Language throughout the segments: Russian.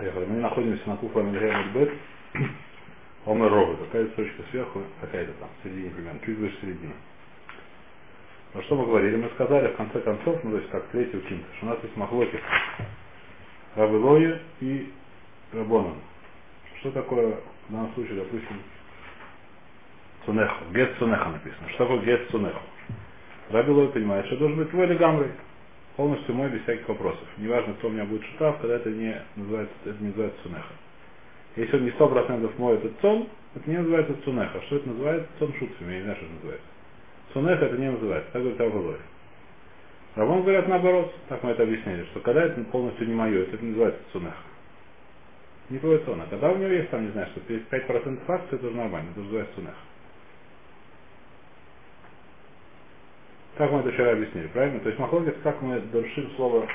Поехали. Мы находимся на Куфа Бет. Омер Ровы. Какая-то точка сверху, какая-то там, в середине примерно, чуть выше середины. Ну что мы говорили? Мы сказали в конце концов, ну то есть как третий кинта, что у нас есть махлоки Рабылоя и Рабонан. Что такое в данном случае, допустим, Цунехо? Гет Цунеха написано. Что такое Гет Цунехо? Рабилой понимает, что должен быть твой или гамрой. Полностью мой без всяких вопросов. Неважно, кто у меня будет шутав, когда это не называется, это не называется цунеха. Если он не сто процентов мой этот цон, это не называется цунеха. Что это называется? Цон шутфами, я не знаю, что это называется. Цунеха это не называется, так говорит Авалой. Равон говорят наоборот, так мы это объяснили, что когда это полностью не мое, это не называется цунеха. Не твой цон. А когда у него есть там, не знаю, что 5% акций, это уже нормально, это называется цунеха. Как мы это вчера объяснили, правильно? То есть махлогис, как мы доршим слово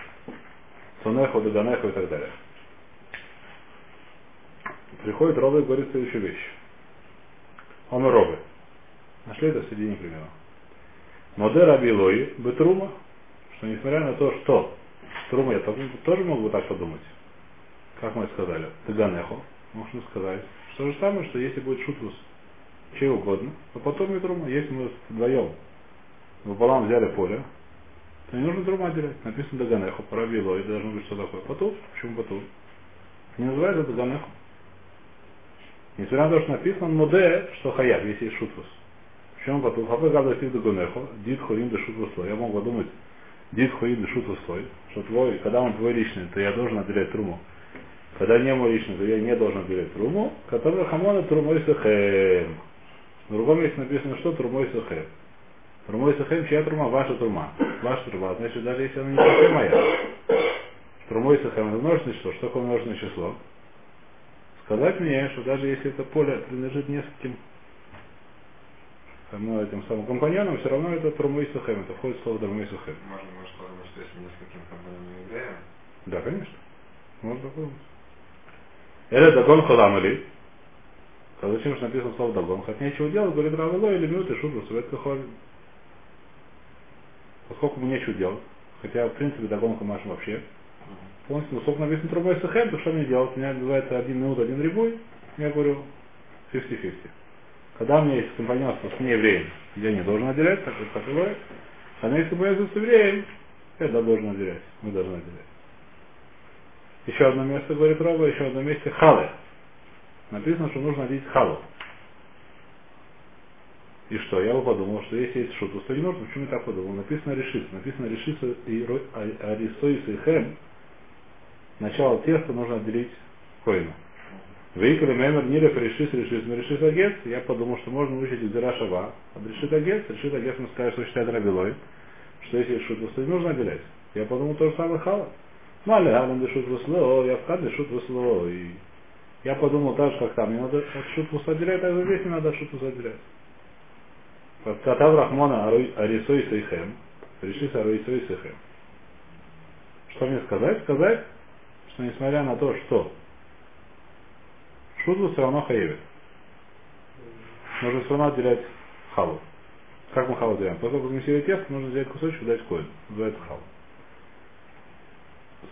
цунеху, даганеху и так далее. Приходит Робы и говорит следующую вещь. Он и Робы. Нашли это в середине примера. Моде Рабилой Бетрума, что несмотря на то, что Трума я тоже мог бы так подумать, как мы сказали, Таганехо, можно сказать, что же самое, что если будет шутус чей угодно, то потом и Трума, если мы вдвоем пополам взяли поле, то не нужно трума делять. Написано Даганеху, пробило, и должно быть что такое. Потур. Почему потур? Не называется Даганеху. Несмотря на то, что написано Моде, что хаят, если есть шутвус. Почему потур? Хапы гада сив Даганеху, дит хуим да шутвус. Я мог подумать, дит хуим да шутвус что твой, когда он твой личный, то я должен отделять труму. Когда не мой личный, то я не должен отделять труму, который хамона трумой сахем. В другом месте написано, что трумой сахем. Трумой сахем, чья трума? Ваша трума. Ваша трума. Значит, даже если она не совсем моя. Трумой сахем это множественное число. Что такое множественное число? Сказать мне, что даже если это поле принадлежит нескольким ну, этим самым компаньонам, все равно это трумой сахем. Это входит в слово трумой сахем. Можно, может, подумать, что если нескольким компаньонам евреям? Да, конечно. Можно подумать. Это дагон холамали. Зачем же написано слово дагон? Хоть нечего делать, говорит Равело или минуты шутку, совет кахоль поскольку мы нечего делать, хотя в принципе догонка маша вообще, полностью, но сколько написано трубой сахем, то что мне делать? У меня называется один минут, один рибой, я говорю 50-50. Когда у меня есть компаньонство с неевреем, я не должен отделять, так как так бывает. А если компаньонство с евреем, я да, должен отделять, мы должны отделять. Еще одно место, говорит Роба, еще одно месте халы. Написано, что нужно отделить халу. И что? Я бы подумал, что если есть шутус, то не нужно. Почему я так подумал? Написано решиться. Написано решиться и арисойс и хэм. Начало теста нужно отделить коину. Вейкали мемер нилев решис решис мы решис агец. Я подумал, что можно учить из Шава. А решит агец, решит агец мы скажем, что считает рабилой. Что если шутус, то не нужно отделять. Я подумал то же самое хала. Мали галам дешут высло, я вкад дешут высло. И я подумал так же, как там. Не надо от шутус отделять, а здесь не надо от шутус отделять. Катав Рахмана Арисой Сейхем. Решится Арисой Сейхем. Что мне сказать? Сказать, что несмотря на то, что шуту все равно хаевит. Нужно все равно отделять халу. Как мы халу делаем? Поскольку замесили тесто, нужно взять кусочек и дать коин. Называется халу.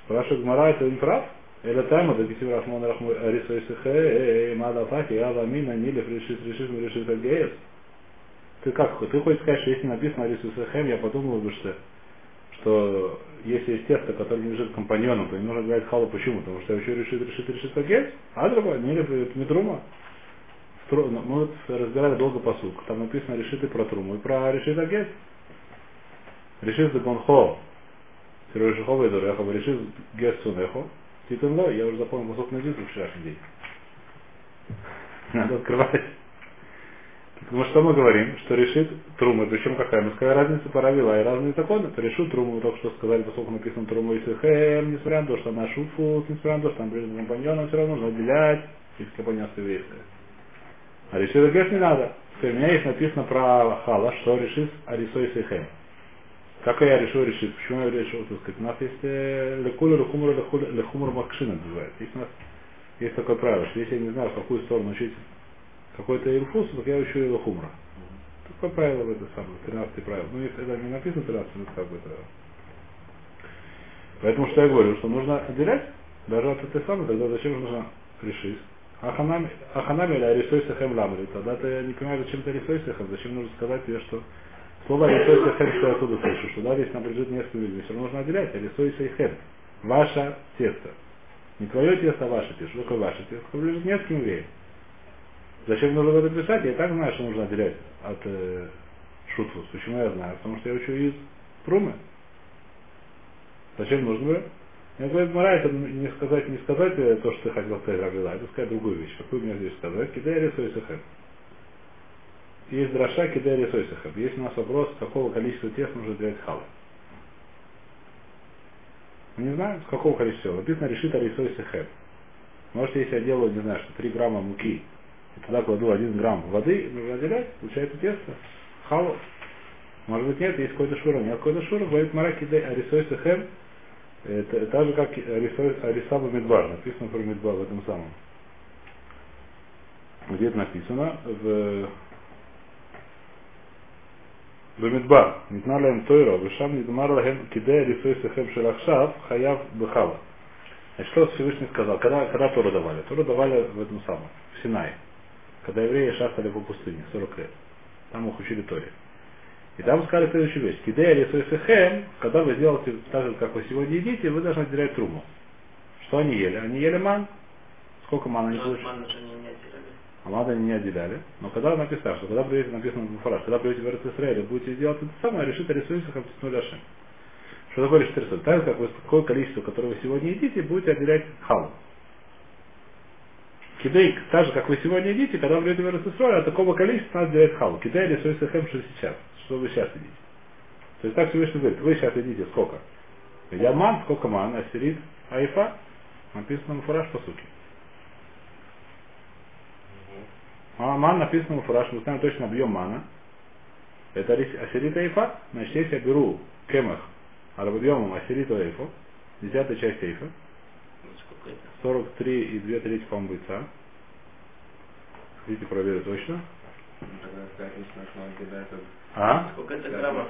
Спрашивает Гмара, это не прав? Или тайма, да кисив рахмон рахмон арисой сихе, мада факи, ала мина, нилев, решит, решит, решит, агеес. Ты как, ты хочешь сказать, что если написано Арису Сахем, я подумал бы, что, что если есть тесто, которое не лежит компаньоном, то не нужно говорить халу почему? Потому что еще решит, решит, решит агес. Адраба, не любит медрума. Мы вот разбирали долго посук. Там написано решит и про труму, и про решит агес. Решит за гонхо. Сируишихова и Дурехова. Решит гес сунехо. Титунло. Я уже запомнил посук на вчерашний день. Надо открывать. Потому что мы говорим, что решит трумы, причем какая? Сказали разница правила и разные законы, то решит труму, только что сказали, поскольку написано труму и сихем, несмотря на то, что она шуфус, несмотря на то, что там ближе компаньоном, все равно нужно отделять, если компаньонство еврейское. А решит агеш не надо. У меня есть написано про хала, что решит арисой сихем. Как я решу решить? Почему я решу? Так сказать, у нас есть лекулер, лехумур, лехумур макшина называется. Есть у нас есть такое правило, что если я не знаю, в какую сторону учить какой-то инфус, так я учу его хумра. Такое правило в это самое, 13 правило. Ну, если это не написано 13, ну как бы это. Поэтому что я говорю, что нужно отделять, Даже от этой самой, тогда зачем нужно решить? Аханами, или арисой сахем ламри. Тогда ты не понимаешь, зачем ты арисой сахем, зачем нужно сказать тебе, что слово арисой сахем, что я оттуда слышу, что да, здесь нам принадлежит несколько людей. Все равно нужно отделять арисой сахем. Ваше тесто. Не твое тесто, а ваше тесто. Что такое ваше тесто? Принадлежит нескольким евреям. Зачем нужно это писать? Я так знаю, что нужно отделять от э, шутфус. Почему я знаю? Потому что я учу из трумы. Зачем нужно? Я говорю, Мара, это не сказать, не сказать э, то, что ты хотел сказать Рабила, это сказать другую вещь. Какую мне здесь сказать? Кидай рисуй сахем. Есть дроша, кидай рисуй сахем. Есть у нас вопрос, какого количества тест нужно делать халы. Мы не знаем, с какого количества. Написано решит рисуй сахем. Может, если я делаю, не знаю, что 3 грамма муки, и туда кладу один грамм воды, разделять, получается тесто. Хау. Может быть нет, есть какой-то шура. Нет какой-то шура, говорит Мараки Дэй Арисой Сахем. Это же, как Арисаба Медбар, написано про Медбар в этом самом. Где это написано? В במדבר ניתנה להם טוירו ושם נגמר להם כדי ריצוי שכם של עכשיו חייב בחווה. Что Всевышний сказал, когда, когда Тору давали? Тору давали в этом самом, в Синае. Когда евреи шастали по пустыне, 40 лет. Там их учили Торе. И там сказали следующую вещь. Кидея лисойсехем, когда вы сделаете так же, как вы сегодня едите, вы должны отделять труму. Что они ели? Они ели ман. Сколько ман они получили? А ман они не отделяли. Но когда написано, что когда придете, написано в фараш, когда придете в Эрцисраиле, будете делать это самое, решите рисуйсехем с нуляшем. Что такое решит рисуйсехем? Так же, как вы какое количество, которое вы сегодня едите, будете отделять халу. Кидей, так же, как вы сегодня едите, когда вы придете в Эрцисраиле, от такого количества надо делать халу. Кидей рисуйсехем, что сейчас что вы сейчас едите. То есть так Всевышний говорит, вы сейчас едите сколько? Я ман, сколько ман, асирит, айфа, написано фураж по сути. А ман написано фураж, мы знаем точно объем мана. Это асирит айфа, значит, если я беру кемах, а объемом асирит айфа, десятая часть айфа, 43 и 2 трети, по-моему, бойца. Хотите проверить точно? А? Сколько это граммов?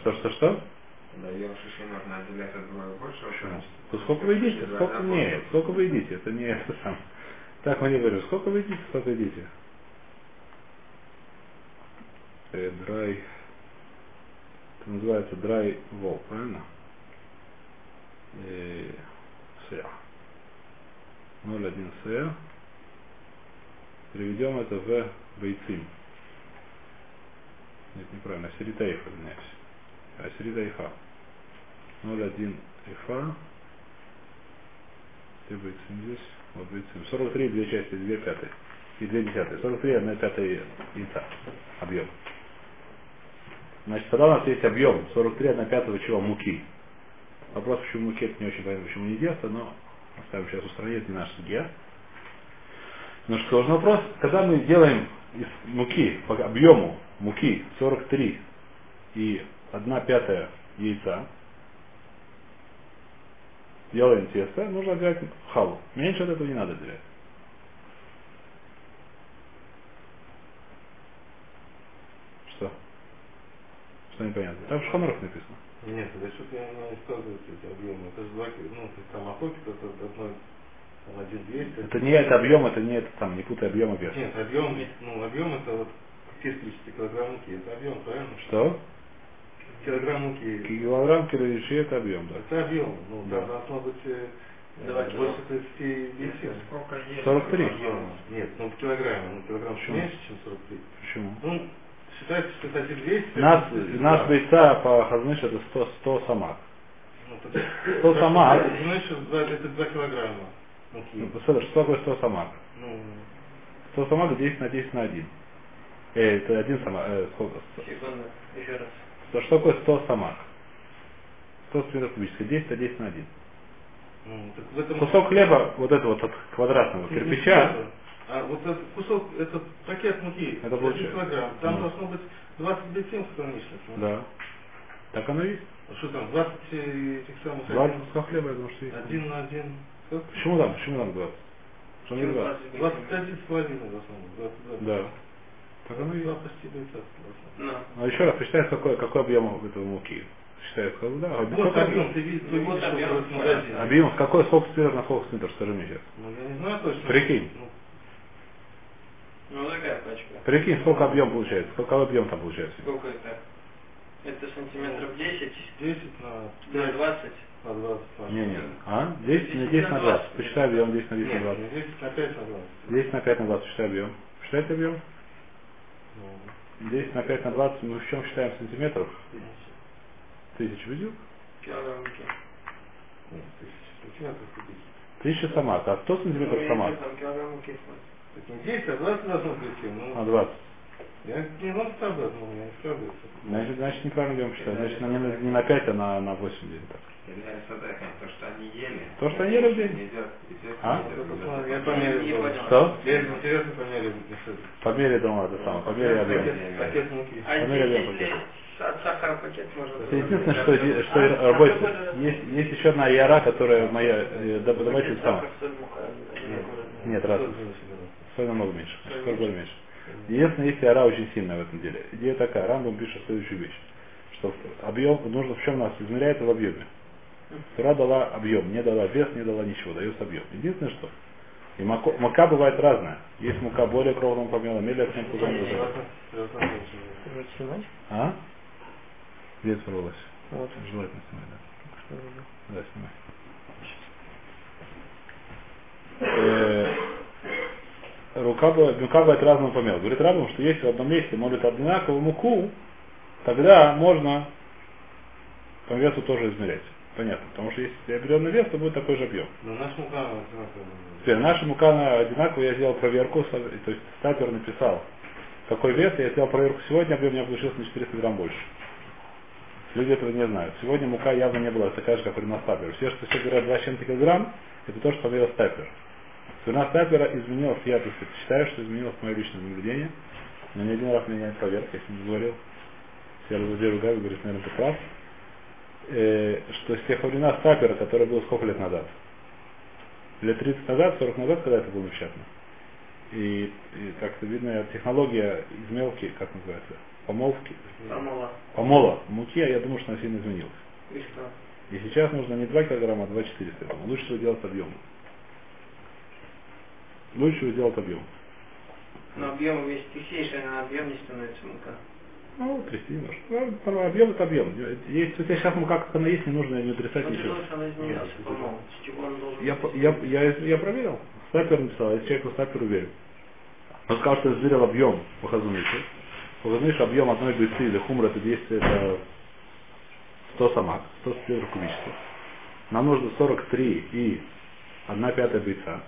Что, что, что? Да, шиши нужно отделять от двое. То сколько вы едите? Сколько нет? Сколько вы едите? Это не это сам. Так мы не говорим. Сколько вы едите, сколько едите? Э, драй. Это называется драй вол, правильно? Э, сея. 0,1 сея. Переведем это в бейцим. Нет, неправильно. Асерита ифа, извиняюсь. Асерита ифа. 0,1 ифа. Где бейцим здесь? Вот бейцим. 43, две части, две пятые. И две десятые. 43, одна пятая яйца. Объем. Значит, тогда у нас есть объем 43, одна пятого чего? Муки. Вопрос, почему муки, это не очень понятно, почему не ест, но оставим сейчас это не наш судья. Но что сложный вопрос, когда мы делаем из муки, по объему муки 43 и 1 пятая яйца, делаем тесто, нужно отделять халу. Меньше от этого не надо отделять. Что? Что непонятно? Там в Шханрах написано. Нет, за счет я не сказывают эти объемы. Это же два ну, то есть там охотник, это одно, там один двести. Это не это объем, это не это там, не путай объем и вес. Нет, объем, ну, объем это вот 50 килограмм муки, это объем, правильно? Что? Килограмм муки. Килограмм киловичи это объем, да. Это объем, ну, Да. да. должно быть э, больше 30 весов. Сколько есть? 43. Объема. Нет, ну в килограмме, ну килограмм Почему? меньше, чем 43. Почему? Ну, считается, что это 1200. У нас, это у нас да. бойца по Хазныш это 100, 100 самак. Ну, так- Сто самак. Знаешь, что два- это 2 килограмма Ну, муки. посмотри, что такое 100 самак? Ну, 100 самак 10 на 10 на 1. Э, это один самак. Э, сколько? Секунду, еще раз. Что, что такое 100 самак? 100 сантиметров кубических. 10 на 10 на 1. ну, этом... Кусок хлеба, вот это вот от квадратного кирпича. А вот этот кусок, этот пакет муки, Это килограмм, там Ну. должно быть 20 бетин хроничных. ну. да. Так оно и есть. А Что там, 20 этих самых... Два один- куска хлеба, я думаю, что есть. Один на один... Сколько? Почему там? Почему там 20? Что не 20? 21 с половиной должно быть. 22. Да. Так оно и есть. Ну, А еще раз, посчитай, какой, какой объем этого муки. считает, как бы, да. А Вот сколько- объем, ты видишь, ты вот видишь, объем. в магазине. Объем, какой сколько сантиметров на сколько сантиметров, скажи мне сейчас. Ну, я не знаю точно. Прикинь. Ну, Ну такая пачка. Прикинь, сколько объем получается, какой объем там получается. Сколько это? Это сантиметров 10 10 на на 5 20. на 20. на- Не, не. А? 10 на 10 на 20. Посчитай объем 10 на 10 на Нет, 20. не 10 на 5 на 20. 10 на 5 на 20 считай объем. Считайте объем. Ну, 10 на 5 на 20 мы в чем считаем сантиметров? Тысячу видел? Килограммки. нет, тысяча. Тысяча сама, а 100 сантиметров Ну, сама. там килограммки. Не 10, а 20 должно быть. Ну, На 20. я не ну, правда, ну, я не справлюсь. Значит, значит неправильно объем считать. Значит, на- не, на- не на 5, а на, на 8 день. Так. То, что они ели. То, что они ели в день. А? Я померил. Что? Я интересно померил. Померяй дома это самое, померяй объем. Пакет, пакет муки. А здесь, объем от сахара пакет можно... Единственное, что, А, что а работает. Есть, есть еще одна яра, которая моя, э, да- давайте Пакет сам. одинаково. Нет, раз. Соль намного меньше. Соль более меньше. Единственное, есть яра очень сильная в этом деле. Идея такая, Рамбам пишет следующую вещь. Что объем нужно в чем нас измеряется в объеме. Тура дала объем, не дала вес, не дала ничего, дается объем. Единственное, что и мако- мука бывает разная. Есть мука более кровным помелом, или от Вы снимать? А? Где это порвалось? Вот. Желательно снимать, да. Да, снимай. Э, Рука бывает, бывает разного помела. Говорит Рабам, что если в одном месте молят одинаковую муку, тогда можно по весу тоже измерять. Понятно. Потому что если определенный вес, то будет такой же объем. Но наш мука одинаковая. Теперь наша мука она одинаковая, я сделал проверку, то есть стапер написал, какой вес, я сделал проверку сегодня, объем у меня получился на 400 грамм больше. Люди этого не знают. Сегодня мука явно не была такая же, как у стапера. Все, что все говорят 2 с чем-то килограмм, это то, что померил стапер. Изменилась, я так сказать, считаю, что изменилось мое личное наблюдение. Но не один раз меняет проверка, я с ним говорил. Я разложил руками, говорит, наверное, ты прав. Э, что с тех времена стапера, который был сколько лет назад? Лет 30 назад, 40 назад, когда это было напечатано. И, и как-то видно, технология из мелки, как называется, помолвки, Помола. помола муки, а я думаю, что она сильно изменилась. И что? И сейчас нужно не 2 килограмма, а 2 400 грамма. Лучше всего делать объем. Лучше всего делать объем. Но объем, если ты сеешь, а на объем не становится мука. Ну, трясти немножко. Ну, объем это объем. Есть у тебя сейчас мука, как она есть, не нужно ее не отрицать Но ты ничего. должен Я, я, я, я проверил. Стапер написал, я человеку стаперу верю. Он сказал, что измерил объем по Хазунишу. По объем одной бойцы или хумра это 200, это 100 самак, 100 сантиметров кубических. Нам нужно 43 и 1 пятая бойца.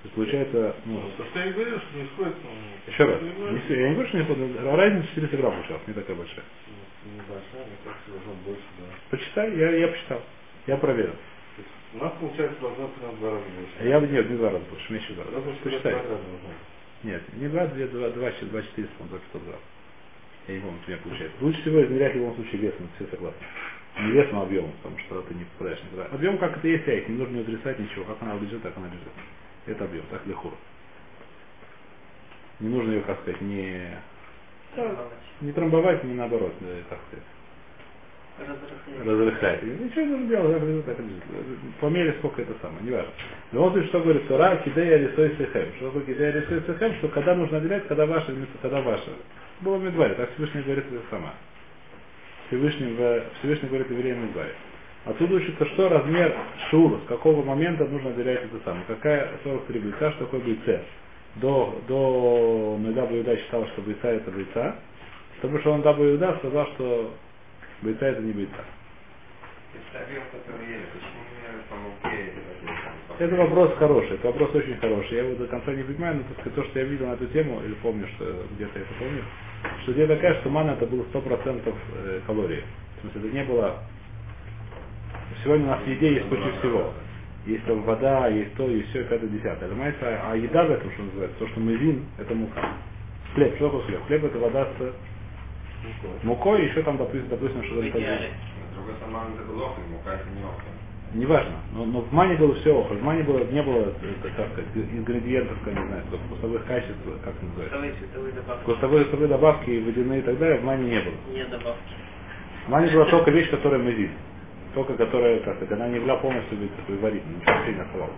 То есть получается, ну, То, что я и говорил, что не сходит. ну, еще раз, не я не говорю, что не ходит, разница 400 грамм получалась, не такая большая. Небольшая, мне кажется, должно больше, да. Почитай, я, я посчитал, я проверил. У нас, получается, должно быть на два раза больше. А я нет, не два раза больше, меньше два раза. Должно два раза быть. Нет, не 2, 2, 2, 2, 2, 400, по 500 грамм. Я не помню, что у меня получается. Лучше всего измерять в любом случае весом, все согласны. Не весом, а объемом, потому что ты не попадаешь никуда. Объем как это есть, яйца, не нужно не отрицать ничего. Как она лежит, так она лежит. Это объем, так легко. Не нужно ее, как сказать, не, не трамбовать, не наоборот, как сказать, разрыхлять. Ничего не нужно делать, так лежит, так. По мере сколько это самое, не важно. В любом случае, что говорит Тора, кидея рисой сехем. Что такое кидея рисой сехем? Что когда нужно отделять, когда ваше вместо когда ваше. Было в Медваре, так Всевышний говорит это сама. Всевышний, в, Всевышний говорит евреям в Медваре. Отсюда учится, что размер шура, с какого момента нужно отделять это самое. Какая 43 бойца, что такое бойце. До, до Меда Иуда считал, что бойца это бойца. Потому что он Даба Иуда сказал, что бойца это не бойца. Это вопрос хороший, это вопрос очень хороший. Я его до конца не понимаю, но так то, что я видел на эту тему, или помню, что где-то это помню, что идея такая, что мана это было 100% э, калорий. В смысле, это не было... Сегодня у нас в еде есть куча всего. Есть там вода, есть то, есть все, пятое, десятое. Понимаете, а еда в этом, что называется, то, что мы вин, это мука. Хлеб, что такое хлеб? Хлеб это вода с мукой, еще там, допустим, допустим В что-то идеале. С другой стороны, это был охль, мука это не охль. Неважно, но, но в мане было все охоль. В мане было, не было э, как сказать, ингредиентов, как не знаю, вкусовых качеств, как называется. Вкусовые цветовые добавки. Вкусовые, добавки, водяные и так далее, в мане не было. Не добавки. Мани была только вещь, которая мы видим. Только которая, как это, она не была полностью варительной, ничего вообще не оставалось.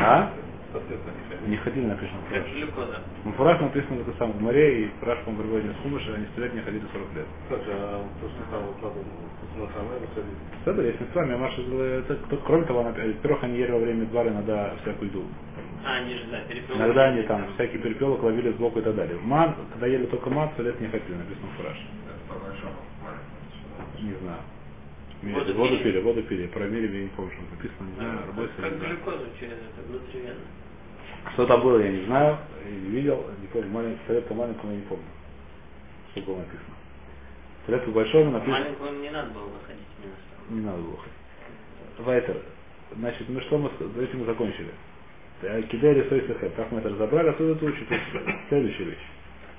А? Не ходили в Как Фураж. Ну, Фураж написано это сам в море, и Фураж, по-моему, приводит из Хумыша, они сто лет не ходили 40 лет. Кстати, а на если с вами, Маша, это, кто- кроме того, она- во-первых, они ели во время двора иногда всякую еду. А, они же, да, перепелки. Иногда они там всякий перепелок ловили сбоку и так далее. Ман, когда ели только ман, сто лет не ходили, написано в Фураж. По. Не знаю. Воду Воду пили? воду пили. Про мире я не помню, что написано, не знаю, А, работе, Как глюкозу через это внутривенно. Что там было, я не знаю, и не видел, не помню, маленький, советку маленькому я не помню, что было написано. Советку большому написано, Маленькому не надо было выходить не надо было ходить. Вайтер, значит, мы что мы, с этим мы закончили. Э, Кидали сой сахет, как мы это разобрали, отсюда это учит следующая вещь.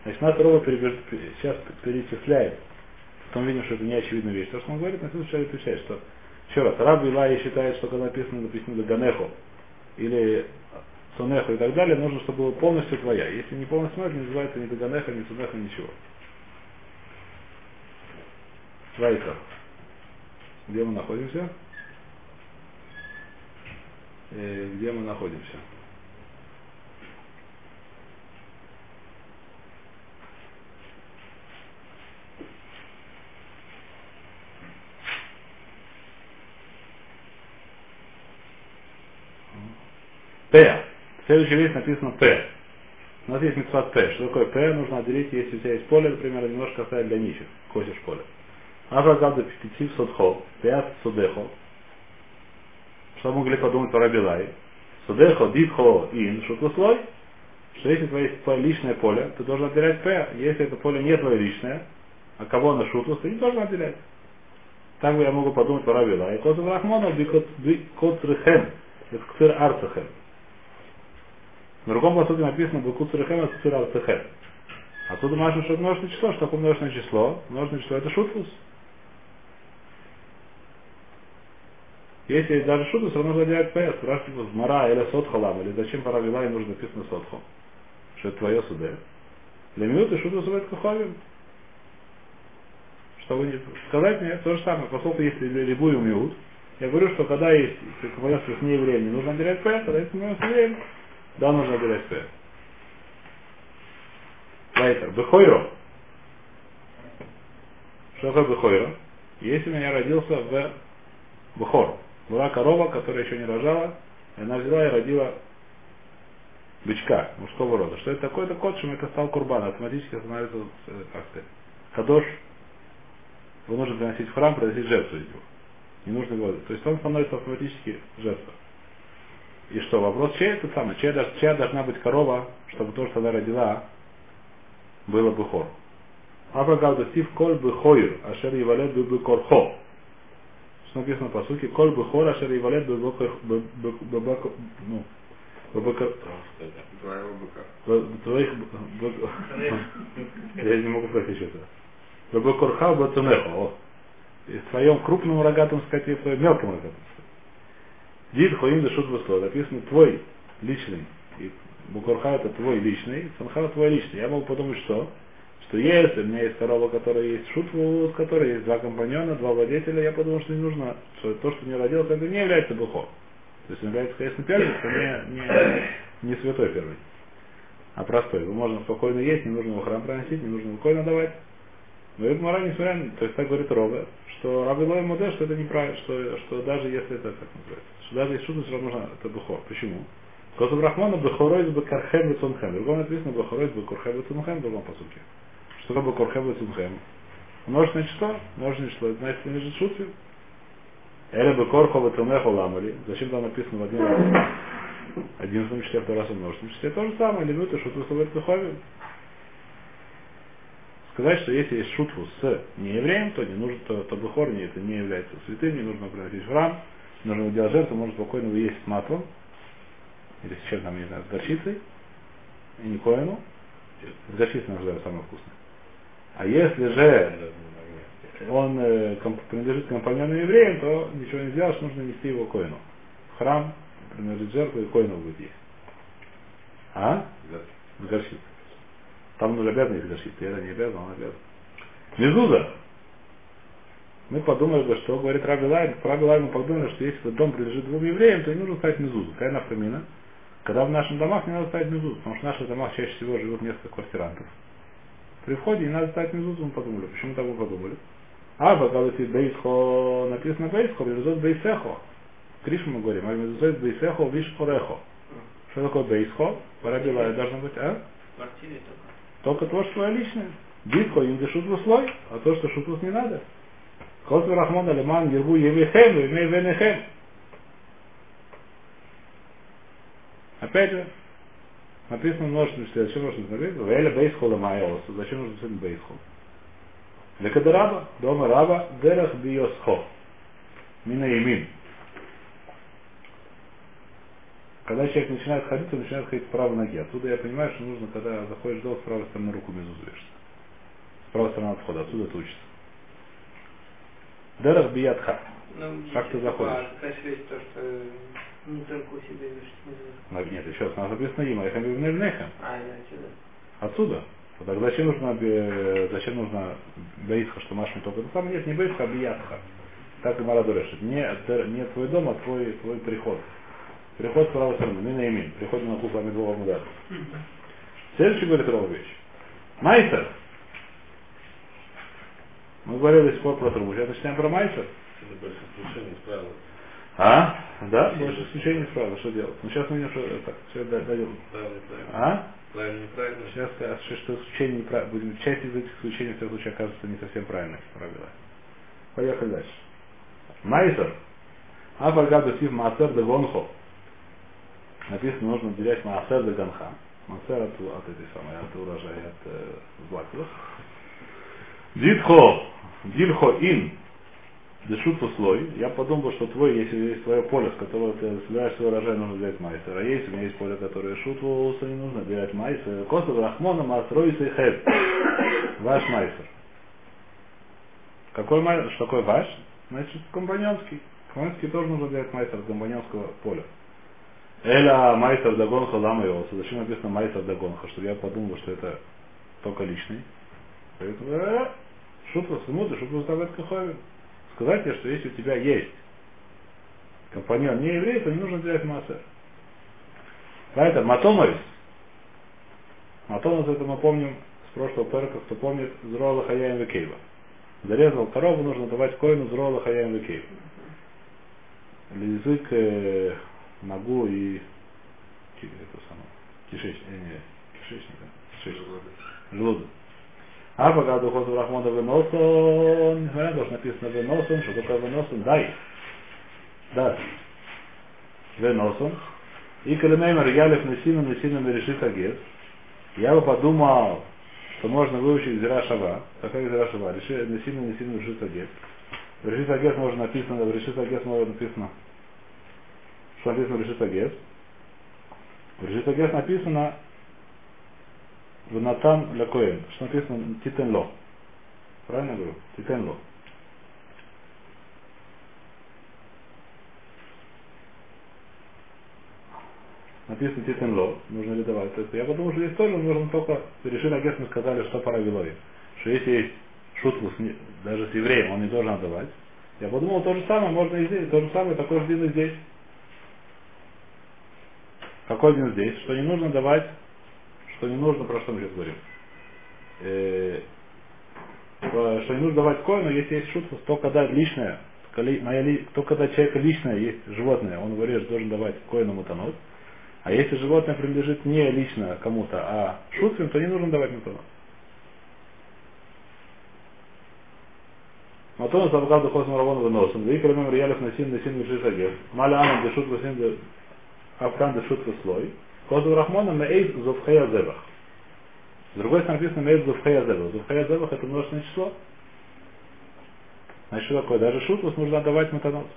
Значит, нас Роба перебеж- пе- сейчас перечисляет, потом видим, что это не очевидная вещь. То, что он говорит, на следующий раз отвечает, что еще раз, Раб Илай считает, что когда написано, написано Ганехо, или Сунехо и так далее, нужно, чтобы было полностью твоя. Если не полностью твоя, не называется ни Даганеха, ни Сунеха, ничего. Вайка. Где мы находимся? Э, где мы находимся? П. Следующая вещь написано П. У нас есть мецват П. Что такое П? Нужно отделить, если у тебя есть поле, например, немножко оставить для нищих. Косишь поле. Аврагада петитив содхо, пят судехо. Что могли подумать про Рабилай? Судехо, дитхо, ин, шутослой. Что если тебя есть твое личное поле, ты должен отделять П. Если это поле не твое личное, а кого на шутус, ты не должен отделять. Так я могу подумать про Рабилай. Козу Рахмона, бикот рехен, бикот арцехен. В другом посуде написано Бекут Цурехем, Цур Арцехем. Отсюда можно, что это множественное число. Что такое множественное число? Множественное число это шутфус. Если есть даже шутфус, все равно нужно делать ПС. Спрашивают в Мара или Сотхалам, или зачем пора вела и нужно написано Сотхо. Что это твое суде. Для минуты шутфус бывает каховим. Чтобы не сказать мне то же самое, поскольку есть любую миут, я говорю, что когда есть компонент с неевреем, не нужно отделять П, есть компонент с евреем, да, нужно отделять П. Лайтер. Бехойро. Что такое Бехойро? Если у меня родился в Бухор. Была корова, которая еще не рожала, и она взяла и родила бычка мужского рода. Что это такое? Это кот, это стал курбан, автоматически становится, э, как сказать, кадош, его нужно приносить в храм, приносить жертву из него. Не нужно его. То есть он становится автоматически жертвой. И что, вопрос, чья это самое, чья, чья должна быть корова, чтобы то, что она родила, было бы хор. Абрагал Стив коль бы хойр, ашер евалет бы бы корхо. Что написано по сути, коль бы хор, ашер евалет бы бы ну, твоих я не могу прочесть это. Бы бы корха бы тунехо. О. И в твоем крупном рогатом скоте, в твоем мелком рогатом. Дид хоим дешут высло. Написано твой личный. И Букурха это твой личный, Санха твой личный. Я могу подумать, что? Что если у меня есть корова, которая есть шутву, с которой есть два компаньона, два владельца, я подумал, что не нужно, что то, что не родилось, это не является бухо. То есть он является, конечно, первым, но не, не, не святой первый, а простой. Его можно спокойно есть, не нужно его храм проносить, не нужно его койно давать. Но это мораль, несмотря на, то есть так говорит Рога, что Раби Лой Моде, что это неправильно, что, что даже если это, как называется, что даже если все равно это бухо. Почему? Косу Брахмана Бехоройс Бекархем Бецунхем. В другом написано Бехоройс Бекурхем Бецунхем в другом посуке. Что такое Бекурхем Бецунхем? Множественное число, множественное число, это значит, лежит шутки. Эля Бекорхо Бецунехо Ламали. Зачем там написано в один раз? Одиннадцатом числе, второй раз в множественном числе. То же самое, лимиты шутку словет Беховим. Сказать, что если есть шутфу с неевреем, то не нужно, то, то Бехор не, это не является святым, не нужно приносить в храм, нужно делать жертву, можно спокойно его есть с маслом, или с чем там, не знаю, с горчицей, и не коину. С горчицей называют самое вкусное. А если же он э, комп- принадлежит компаньону евреям, то ничего не сделаешь, нужно нести его коину. В храм принадлежит жертву и коину будет есть. А? С горчицей. Там нужно обязан есть горчицей, это не обязан, он обязан. Мезуза. мы подумали что говорит Раби Лайн, Раби Лайн мы подумали, что если этот дом принадлежит двум евреям, то не нужно ставить мезузу. Какая нафамина? Когда в наших домах не надо ставить мезузу, потому что в наших домах чаще всего живут несколько квартирантов. При входе не надо ставить мезузу, мы подумали. Почему так мы подумали? А, когда ты бейсхо, написано бейсхо, резот бейсехо. Криш мы говорим, а мезузот бейсехо, виш хорехо. Что такое бейсхо? Раби Лайн должно быть, а? В квартире Только только. то, что личное. Битхо им дышут слой, а то, что шутус не надо. Косу Рахман Алиман Гиргу Евихем, Имей Венехем. Опять же, написано множество числе, зачем нужно смотреть? Веля Бейсхола Майолоса, зачем нужно смотреть Бейсхол? Лекадараба, дома раба, дерах биосхо. Мина имин. Когда человек начинает ходить, он начинает ходить с правой ноги. Отсюда я понимаю, что нужно, когда заходишь в дом, с правой стороны руку мезузуешься. С правой стороны от входа, отсюда это учится. Дерах биятха. Ну, Как ты заходишь? то, что не только у себя вешать Нет, еще раз, нас написано има, эхам бивневнехем. А, да, сюда. Отсюда. Так зачем нужно, бе- зачем нужно бейсха, что машем только это самое? Нет, не бейсха, а биятха. Так и Мара решит. Не, не твой дом, а твой, твой приход. Приход с правой стороны, мина имин. Приходим на кухлу Амидвова Мудар. Следующий говорит ровно вещь. Майсер. Мы говорили до сих пор про трубу. Сейчас начинаем про майсер. Это больше исключение из правил. А? Да, больше исключений справа, что делать? Ну сейчас мы видим, что так, все дойдем. Правильно, неправильно. А? Правильно, неправильно. Сейчас что, что исключение неправильно. Будем часть из этих исключений в всяком случае окажется не совсем правильных правила. Поехали дальше. Майсер. А фаргаду сив маасер де гонхо. Написано, нужно отделять маасер де ганха. Маасер от, от этой самой, от урожая, от э, злаковых. Дитхо. Дильхо ин. Дешуту слой. Я подумал, что твой, если есть твое поле, с которого ты собираешь свой урожай, нужно взять майсер. А есть, у меня есть поле, которое шуту, не нужно взять майсер. Косов Рахмона Масройса и Хед. Ваш майсер. Какой майсер? Что такое ваш? Значит, компаньонский. Компаньонский тоже нужно взять майсер с компаньонского поля. Эля майсер дагонха лама йоса. Зачем написано майсер дагонха? Чтобы я подумал, что это только личный. Поэтому, э, шутка смуты, шутка заставляет кахови. Сказать тебе, что если у тебя есть компаньон не еврей, то не нужно взять массер. Поэтому матомовис. Матомовис это мы помним с прошлого перка, кто помнит Зрола Хаяем Векейва. Зарезал корову, нужно давать коину Зрола Хаяем Векейва. Язык, ногу и это самое, кишечник, э, не, кишечник, да? кишечник, желудок. А пока духот Рахмона выносон, несмотря на то, что написано выносон, что такое выносон, дай. Да. Выносон. И Калимеймер Ялев Несина Несина решит Агес. Я бы подумал, что можно выучить Зира Шава. Какая Зира Шава? Несина Несина решит Агес. В решит Агес можно написано, в решит Агес можно написано, что написано в решит Агес. В решит Агес написано в Натан Лакоэн. Что написано Титен Ло. Правильно говорю? Титен Ло. Написано Титен Ло. Нужно ли давать? То есть я подумал, что здесь тоже нужно только решили Агес мы сказали, что пора Вилой. Что если есть шутку с, даже с евреем, он не должен отдавать. Я подумал, то же самое можно и здесь. То же самое, такой же здесь. Какой дин здесь? Что не нужно давать что не нужно, про что мы сейчас говорим. Э, что не нужно давать коину, если есть шутка, то когда личное, моя то когда человека личное есть животное, он что должен давать коину мутанот. А если животное принадлежит не лично кому-то, а шутствам, то не нужно давать мутанот. Матон Савгад Духос Маравон Выносом. Вик Рамем Риялев Насин Насин Мишисагев. Маля Анам Дешут Васин Афкан Дешут Слой. Козу Рахмона Мейд Зувхея Зебах. С другой стороны написано Мейд Зувхея Зебах. Зувхея Зебах это множественное число. Значит, что такое? Даже шутус нужно отдавать матанот.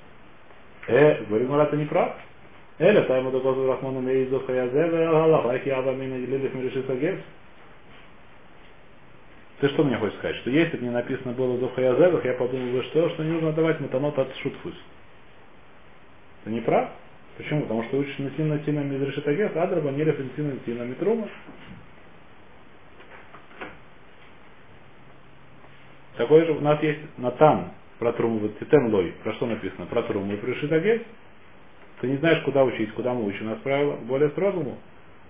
Э, говорит, Мара, ты не прав. Эля, тайму до Козу Рахмона Мейд Зувхея Зебах. Аллах, айки Ава Мина Лилих Миришисагев. Ты что мне хочешь сказать? Что если бы не написано было Зухаязевых, я подумал бы, что, что не нужно давать матанот от шутфус. Ты не прав? Почему? Потому что учишь Насин Насина Мизрешитагес, Адраба, Нерев Насина Насина Митрума. Такой же у нас есть Натан про труму, вот титен лой, про что написано? Про труму и про шитагель. Ты не знаешь, куда учить, куда мы учим. Нас правило более строгому.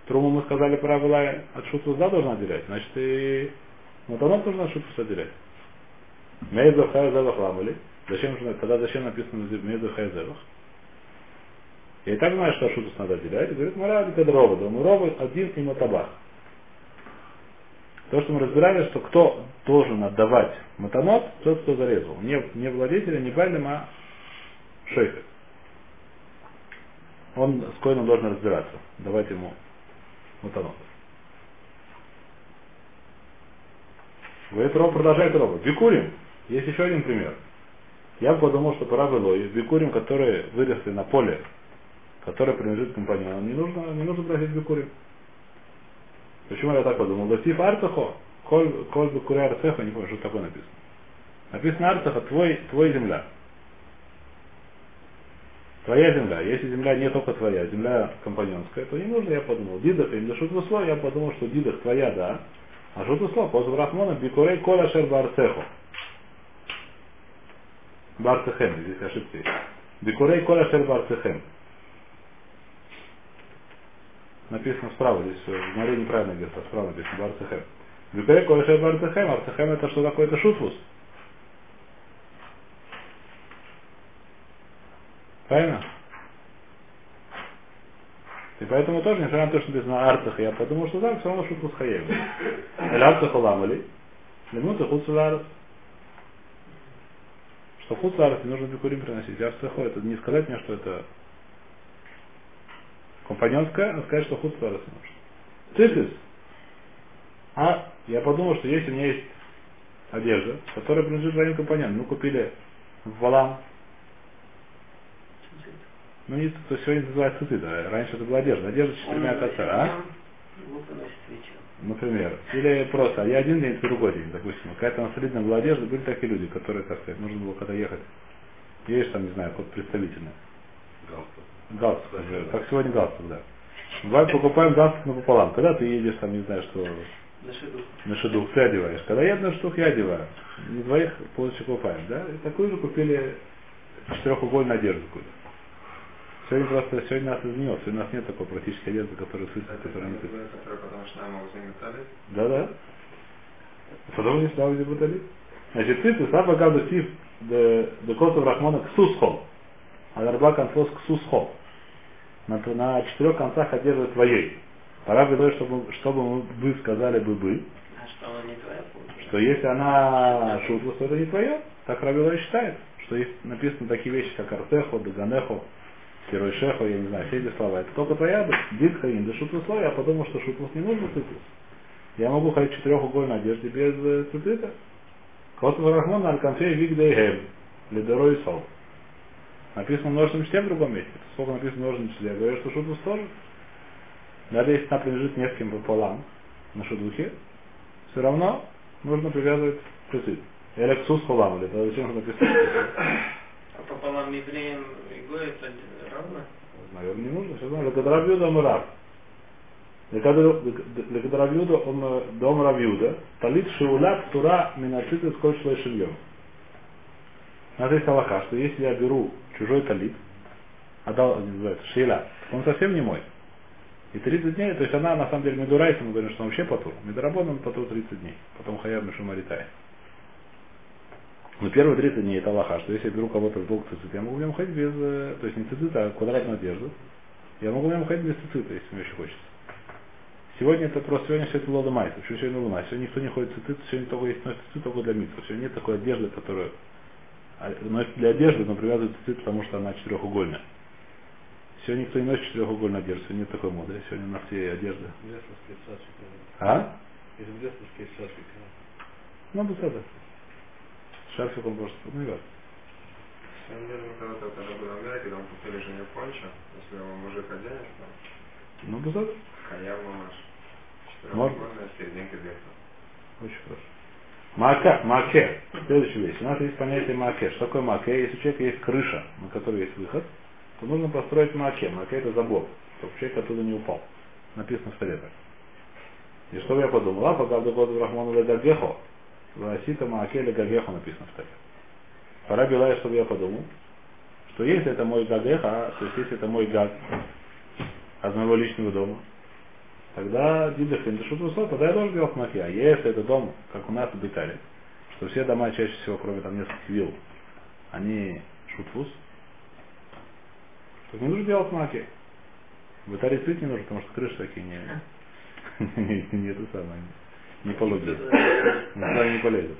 Труму мы сказали, правила от шутфузда должна отделять. Значит, и матанот должна от шутфузда отделять. Мейзу хайзевах ламали. Зачем же, тогда зачем написано мейзу хайзевах? Я и так знаю, что шутус надо отделять. И говорит, мара кадрова, да мурова один и матабах. То, что мы разбирали, что кто должен отдавать матанот, тот, кто зарезал. Не, не владетеля, не байлем, а шейха. Он с коином должен разбираться. Давать ему матанот. Говорит, Роб продолжает Роба. Бикурим. Есть еще один пример. Я подумал, что пора было бикурим, которые выросли на поле, которое принадлежит компаньону, не нужно, не нужно бросить бикурим. Почему я так подумал? Латиф Арцахо, коль, коль бикури Арцехо, не помню, что такое написано. Написано Арцаха, твой, твой земля. Твоя земля. Если земля не только твоя, земля компаньонская, то не нужно, я подумал. Дидах или шутвусло, я подумал, что дидах твоя, да. А шутвусло, позов Рахмона, бикурей кола шер барцехо. Барцехем, здесь ошибка есть. Бикурей кола шер барцехем. Написано справа, здесь в море неправильно где-то, справа написано барцехем. Бикурей кола шер барцехем, арцехем это что такое? Это шутвус. Правильно? И поэтому тоже, несмотря на то, что написано Арцах, я подумал, что так, все равно шутку с Хаем. Или Арцах уламали, лимут и хуцуларас. Что хуцуларас не нужно бикурим приносить. Арцаху это не сказать мне, что это компаньонская, а сказать, что хуцуларас нужно. Цифис. А я подумал, что если у меня есть одежда, которая принадлежит двоим компаньонам, мы купили в Валам, ну, не, то сегодня называется цицит, а раньше это была одежда. Одежда четырьмя косами, а? Например. Или просто, а я один день, ты другой день, допустим. Какая-то на солидная была одежда, были такие люди, которые, как сказать, нужно было когда ехать. Едешь там, не знаю, код представительный. Галстук. Галстук, уже. как сегодня галстук, да. Бывает, покупаем галстук напополам. Когда ты едешь там, не знаю, что На шиду. на шедух ты одеваешь. Когда я на шедух я одеваю. Не двоих полностью купаем, да? И такую же купили четырехугольную одежду какую-то. Сегодня просто, сегодня нас изменилось, сегодня у нас нет такой практической одежды, которая сытая, которая не. Который потому что нам. Да, да. Потому слава батали. Значит, ты саба гаду сив де косов рахмона ксусхо. А дарба конфос ксусхо. На, на четырех концах одежды твоей. Пора бы чтобы, чтобы мы бы сказали бы бы, А что она не твоя получается? что если она шутла, то это не твое. Так Рабилой считает, что есть написаны такие вещи, как Артехо, Даганехо, Герой Шехо, я не знаю, все эти слова. Это только твоя Дит Хаин, да шутвус слова, я подумал, что шутвус не нужно цитрус. Я могу ходить в четырехугольной одежде без э, цитрита. Косов Рахмон аль конфей вигдей хем, лидерой и сол. Написано в множественном числе в другом месте. Сколько написано в множественном числе? Я говорю, что шутвус тоже. Даже если она принадлежит нескольким пополам на шудухе, все равно нужно привязывать цицит. Элексус холам, или тогда зачем написано цицит? А пополам евреем и Гой это равно? Наверное, не нужно. Все равно. Лекадравьюда омрав. Лекадравьюда дом равьюда. Талит шиула тура минацит сколь шлой шильем. Надо есть Аллаха, что если я беру чужой талит, отдал, не называется, шейла, он совсем не мой. И 30 дней, то есть она на самом деле медурайса, мы говорим, что он вообще потур. Медорабон он потур 30 дней. Потом хаяб мишумаритай. Но первые 30 дней это Аллаха, что если я беру кого-то в долг цицит, я могу в нем ходить без, э, то есть не цицит, а квадратную одежду. Я могу в нем ходить без цицита, если мне очень хочется. Сегодня это просто, сегодня все это лода майса, сегодня луна? Сегодня никто не ходит цицит, сегодня только есть носит цицит только для митцва. Сегодня нет такой одежды, которую а, носит для одежды, но привязывает цицит, потому что она четырехугольная. Сегодня никто не носит четырехугольную одежду, сегодня нет такой моды, сегодня на все одежды. Лесовский шашик. А? Из лесовский шашик. Ну, без этого. Шарфик он просто, ну деле, мы когда-то когда были в Америке, там купили жене пончо, если его мужик оденешь, там, Ну, без этого. хаяв мамаш. Можно. Четырехугольная, серединка вверху. Очень хорошо. Мака, маке. Следующая вещь. У нас есть понятие маке. Что такое маке? Если у человека есть крыша, на которой есть выход, то нужно построить маке. Маке это забор, чтобы человек оттуда не упал. Написано в так. И что я подумал? А пока в доклад Рахману Легагехо, Васита Маакеля Гагехо написано в Таре. Пора Билая, чтобы я подумал, что если это мой гагеха, то есть если это мой гаг от моего личного дома, тогда дидахин шут тогда я должен делать маки. А если это дом, как у нас в Италии, что все дома чаще всего, кроме там нескольких вилл, они шутфус, то не нужно делать маки. В Италии цвет не нужно, потому что крыши такие не, не, не это самое, не по логике. Никуда не полезет.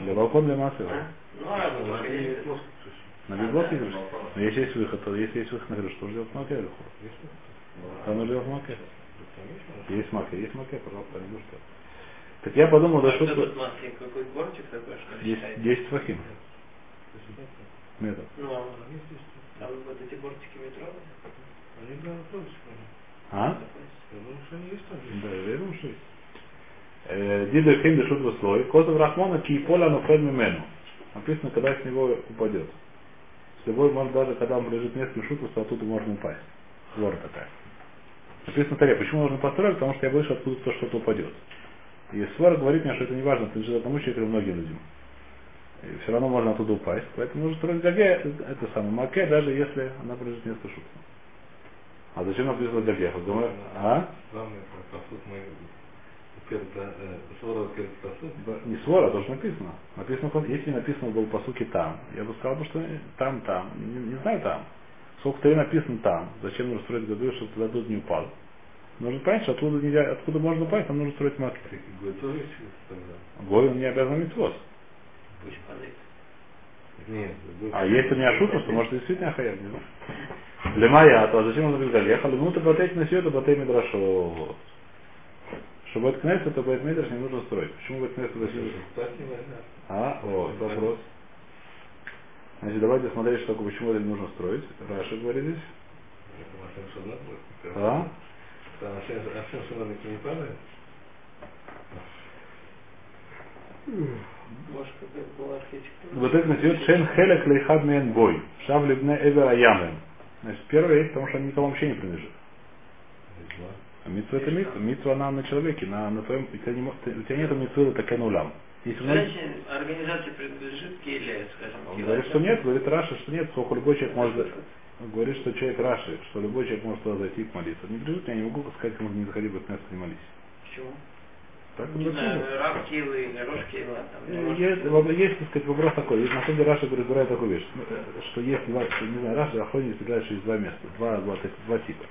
Для балкона, для массы. Ну, а вот, конечно, На библоке крыша. Но если есть выход, то если есть выход на крышу, то делать маке или Там нужно делать маке. Есть маке, есть маке, пожалуйста, не. Так я подумал, да а что что тут маски, какой бортик такой, что ли, есть считаете? 10 фахим. Метр. Ну, а там вот эти бортики метро, Они да, тоже, А? Я думаю, что они есть там. Да, я думаю, что есть. Э, Дида Хим дешут в слой. Козов Рахмана ки поля нофед мимену. Написано, когда с него упадет. С любой, может, даже когда он лежит несколько шутов, то оттуда можно упасть. Свора такая. Написано в Таре. Почему нужно построить? Потому что я боюсь, что откуда-то что-то упадет. И Свара говорит мне, что это не важно, принадлежит одному человеку или многим людям. И все равно можно оттуда упасть. Поэтому нужно строить гаге, это самое маке, даже если она пролежит несколько шутов. А зачем написано гаге? Думаю, А? Главное, это посуд мы. Да, Не свора, тоже написано. Написано, если написано было по сути там, я бы сказал, что там, там, не, не знаю там. Сколько то написано там, зачем нужно строить году, чтобы туда тут не упал. Нужно понять, что оттуда, нельзя, откуда можно упасть, там нужно строить тогда? Гой он не обязан митцвот. пусть падает. Нет. А если не ошибка, то может действительно хаяв, не знаю. Лемая, то зачем он говорит галеха? Лемута батейт на сьюта батей мидрашо. Чтобы от кнесса, то бейт мидраш не нужно строить. Почему бейт кнесса зачем? А, о, вопрос. Значит, давайте смотреть, что, почему это нужно строить. Раша говорит здесь. А? Там Ашем Шадна не падает? Может, какая была архитектура? Вот это называется шен хелек лейхад мен гой. Шав либне эвер аямем. Значит, первое есть, потому что они никому вообще не принадлежит. А митцва это митцва. Митцва она на человеке, на, на твоем, у тебя, не, у тебя нету митцвы такая нулям. Если Женщине организация принадлежит Келе, скажем, он говорит, что нет, говорит Раша, что нет, сколько любой человек может говорит, что человек Раши, что любой человек может туда зайти и молиться. Не придут, я не могу сказать, кому не заходи в это не молись. Почему? Так Не знаю, раб Килы Рош Кила, Есть, есть, так сказать, вопрос такой. Есть, на самом деле Раша разбирает такую вещь, ну, э, что есть два, что, не знаю, Раша охотник разбирает, что есть два места, два, два, так- два типа.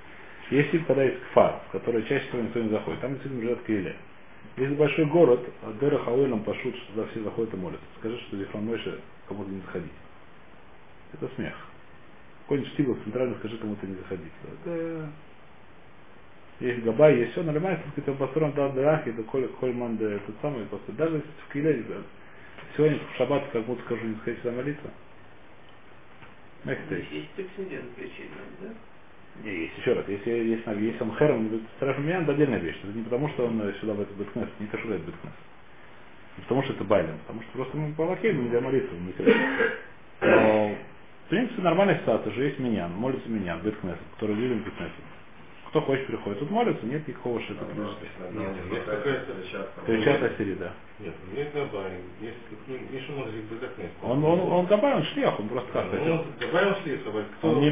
Есть тип, когда есть кфар, в который чаще всего никто не заходит. Там действительно живет Киеле. Есть большой город, от Дера Хауэлем пошут, что туда все заходят и молятся. Скажи, что Зефрон Мойша кому-то не заходить. Это смех. Какой-нибудь штибл центральный, скажи кому-то не заходить. Это... Есть Габай, есть все, нормально, так сказать, Басурам да Дарахи, это Коль, Кольман, да, этот самый, просто даже если в Киеле, да, сегодня в шаббат как будто скажу, не сходить сюда молиться. Есть прецедент причинный, да? Не, есть еще раз, если, если, если он хером, страшный меня, это отдельная вещь. Это не потому, что он э, сюда в этот бэткнес, не кашур этот бэткнес. Не потому, что это байлен, потому что просто мы по лакею нельзя молиться в. Но, в принципе, нормальная ситуация, же есть меня, молится меня, бэткнес, который видим бэткнес. Кто хочет, приходит. Тут молится, нет никакого что это Нет, есть какая-то Кричат о Сири, да. Нет, есть есть Миша Мозрик Безакнес. Он, он, он он шлях, он просто. Ну, Габай он шлих, а кто, Он не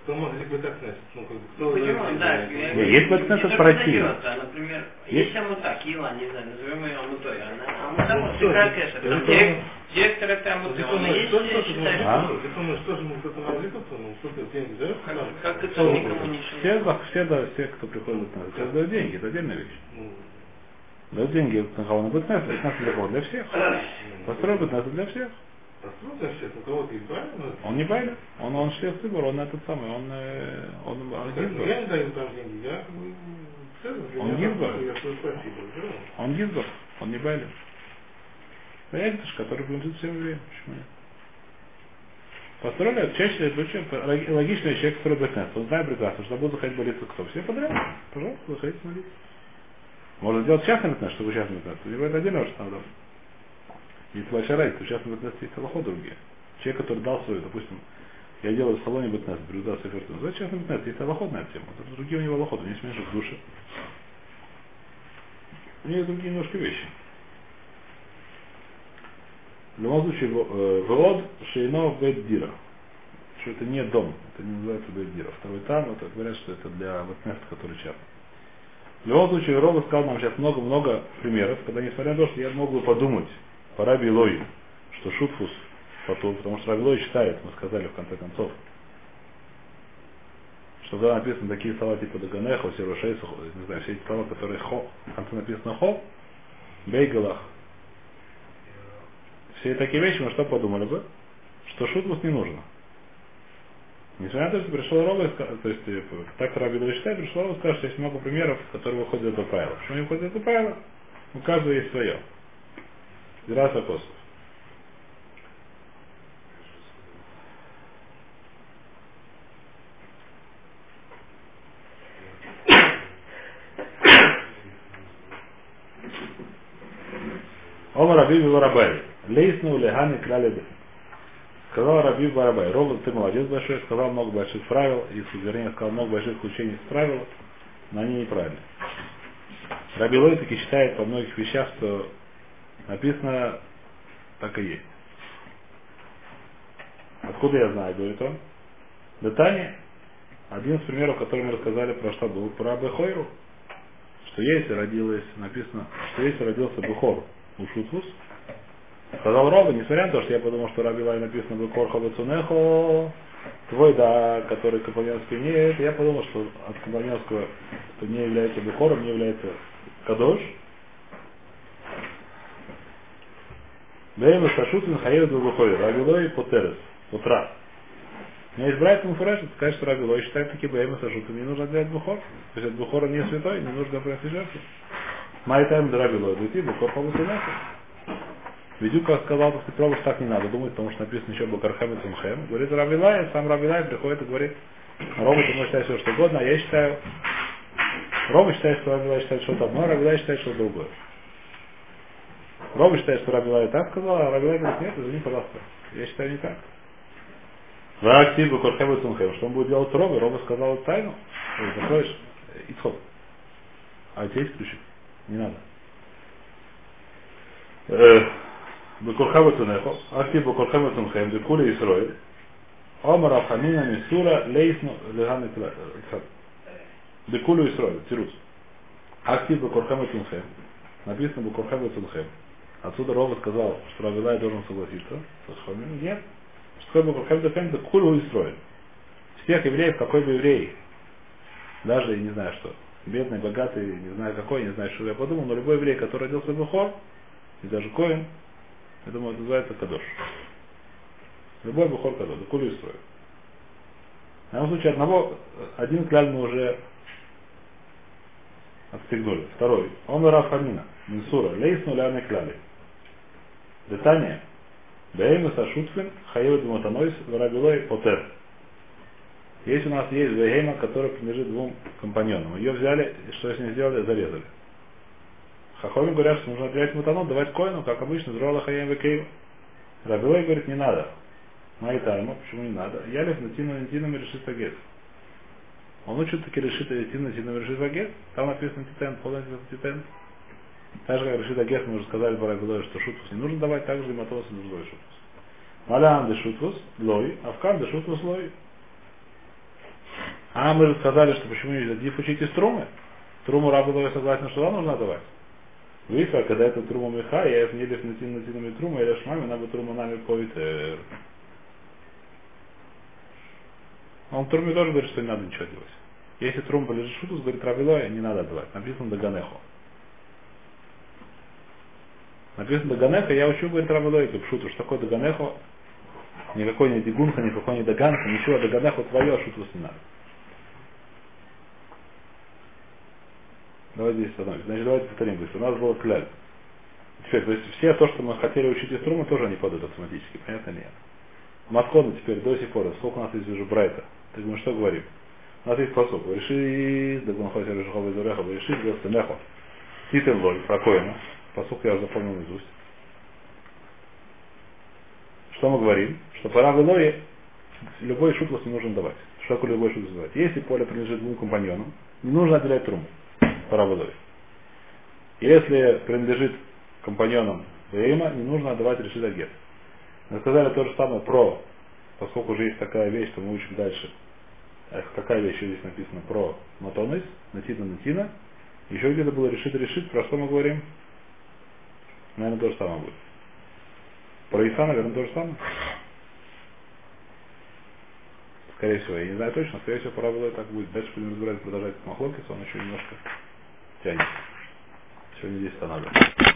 байлем. кто Мозрик Безакнес? Ну, как бы, кто... Почему? Да, я- Не, есть не- Бэткнес не от только противника. а, Например, Есть- есть амута, Кила, не знаю, назовем ее амутой. Она амута, Ну, вот что всегда это? кэша. Это Директор этой амуты, он есть, Что я считаю, А? что- Ты думаешь, что же кто-то Мозрик, ну, кто-то деньги дает? Как- это никому не Все, да, все, да, все, кто приходит Бэткнес, сейчас дают деньги, это отдельная вещь. Ну, Дают деньги на кого? На Бэткнес, Бэткнес для кого? Для всех. Построй Бэткнес для всех. Посмотрим сейчас, у кого-то избрали, но... Он не байлен, он, он шлях цибор, он этот самый, он, э, он, Ну, он Я гизбор. не даю там деньги, я Он гизбор? я. Он гизбор, он не байлен. Проект, который принадлежит всем евреям. Почему нет? Построили, чаще лог- логичный человек, который Бэткнес. Он знает прекрасно, что будет заходить молиться кто. Все подряд. Пожалуйста, заходите молиться. Можно сделать частный Бэткнес, чтобы частный Бэткнес. Либо это отдельно, что надо. Есть большая разница, в частном Бэткнесе есть аллахот другие. Человек, который дал свою, допустим, я делаю в салоне Бэткнес, беру да сеферту. За частный Бэткнес есть аллахот на эту тему. Это другие у него аллахот, у него есть меньше в. У него другие немножко вещи. В любом случае, в- э, вывод шейно беддира. Что это не дом, это не называется беддира. Второй там, это говорят, что это для вот мест, который часто. В любом случае, Роба сказал нам сейчас много-много примеров, когда, несмотря на то, что я мог бы подумать по Раби Илою, что шутфус потом, потому что Раби Илой считает, мы сказали в конце концов, что когда написаны такие слова типа Даганехо, Сирушейсу, не знаю, все эти слова, которые хо, в конце написано хо, бейгалах, все такие вещи, мы что подумали бы? Что шутфус не нужно. Несмотря на то, что пришел Роба, то есть э, так Раби Илой считает, пришел Роба и сказал, что есть много примеров, которые выходят из этого правила. Почему не выходят из этого правила? У каждого есть свое. Раз вопросов. Омар Раби Барабай. Лейсну леганы кляли Сказал Раби Барабай, Робот, ты молодец большой, сказал много больших правил, и, вернее, сказал много больших исключений из правил, но они неправильны. Раби Лой таки считает по многих вещах, что написано так и есть. Откуда я знаю, говорит он? Детание. Один из примеров, который мы рассказали про что был, про Бехойру. Что если родилось, написано, что если родился Бехор у Шутфус, сказал Роба, несмотря на то, что я подумал, что Раби Лай написано Бехор Хавацунехо, твой, да, который компаньонский нет, я подумал, что от что не является Бехором, не является Кадош. Время Сашутин Хаевит Бухой, Рабилой Потерес, утра. У меня есть брайт Муфуреш, сказать, что Рабилой считает такие Бейма Сашутин, не нужно отдать Бухор. То есть от Бухора не святой, не нужно принести жертву. Майтайм Рабилой, дойти, Бухор Павусунаху. Видю, как сказал, что пробуешь так не надо думать, потому что написано еще Бакархем и Цумхем. Говорит Равилай, сам Равилай приходит и говорит, Рома, ты можешь считать все, что угодно, а я считаю, Рома считает, что Равилай считает что-то одно, а Равилай считает что-то другое. Рома считает, что Равилай так сказал, а Равилай говорит, нет, извини, пожалуйста, я считаю не так. Ваактив Бакархем и. Что он будет делать с Робой? Рома сказал тайну. Ой, Закроешь, исход. А у тебя есть ключик? Не надо. Бекурхава Тунехо, Ахти Бекурхава Тунхем, Декули Исроэль, Афамина Мисура, Лейсну Леганы Декулю Исроэль, Тирус. Ахти Бекурхава Тунхем, написано Бекурхава Тунхем. Отсюда Рова сказал, что Равилай должен согласиться с Хомим. Нет. Что такое Бекурхава Тунхем, Декулю Исроэль. Всех евреев, какой бы еврей, даже, не знаю что, бедный, богатый, не знаю какой, не знаю, что я подумал, но любой еврей, который родился в Бухор, и даже Коин, я думаю, это называется Кадош. Любой Бухор Кадош, кулю строит. В данном случае одного, один кляль мы уже отстегнули. Второй. Он Раф Хамина. Минсура. Лейсну ляны кляли. Детание. Беймес Ашутфин, Хаевит Матанойс, Варабилой, Отер. Есть у нас есть Вейгейма, который принадлежит двум компаньонам. Ее взяли, и что с ней сделали? Зарезали. Хахоми говорят, что нужно отделять мутанот, давать коину, как обычно, зрола хаем векею. Рабилой говорит, не надо. Майтайма, почему не надо? Ялев натину натином решит агет. Он учит таки решит натином решит агет. Там написано титен, полностью титен. Так же, как решит агет, мы уже сказали по Рабилой, что шутфус не нужно давать, так же и матос не нужно давать шутфус. Малян де шутфус, лой, авкан де шутфус лой. А мы же сказали, что почему нельзя диф учить из трумы. Труму Рабилой согласен, что да, нужно давать. Вифа, когда это трума меха, я в нелев натин натинами трума, или шмами, надо трума нами поитер. Он в труме тоже говорит, что не надо ничего делать. Если трум полежит шутус, говорит Равилой, не надо отдавать. Написано Даганехо. Написано Даганехо, я учу, говорит Равилой, как шуту, что такое Даганехо. Никакой не Дигунха, никакой не Даганха, ничего, Даганехо твое, а шутус не надо. Давайте здесь остановимся. Значит, давайте повторим быстро. У нас было кляль. Теперь, то есть все то, что мы хотели учить из струма, тоже они падают автоматически. Понятно нет? Масконы теперь до сих пор, сколько у нас есть уже Брайта. Так мы что говорим? У нас есть посок. Реши, да гонхойся решихов из уреха, реши, да стенехо. Титен лой, про Посок я уже запомнил наизусть. Что мы говорим? Что пора Илое любой шутлос не нужно давать. Что такое любой шутлос давать? Если поле принадлежит двум компаньонам, не нужно отделять труму пора водой. Если принадлежит компаньонам Вейма, не нужно отдавать решит агет. Мы сказали то же самое про, поскольку уже есть такая вещь, то мы учим дальше. Какая вещь здесь написана про матонис, натина, натина. Еще где-то было решить, решить, про что мы говорим? Наверное, то же самое будет. Про Иса, наверное, то же самое. Скорее всего, я не знаю точно, скорее всего, пора было так будет. Дальше будем разбирать, продолжать Махлокис, он еще немножко тянет. Сегодня здесь останавливаем.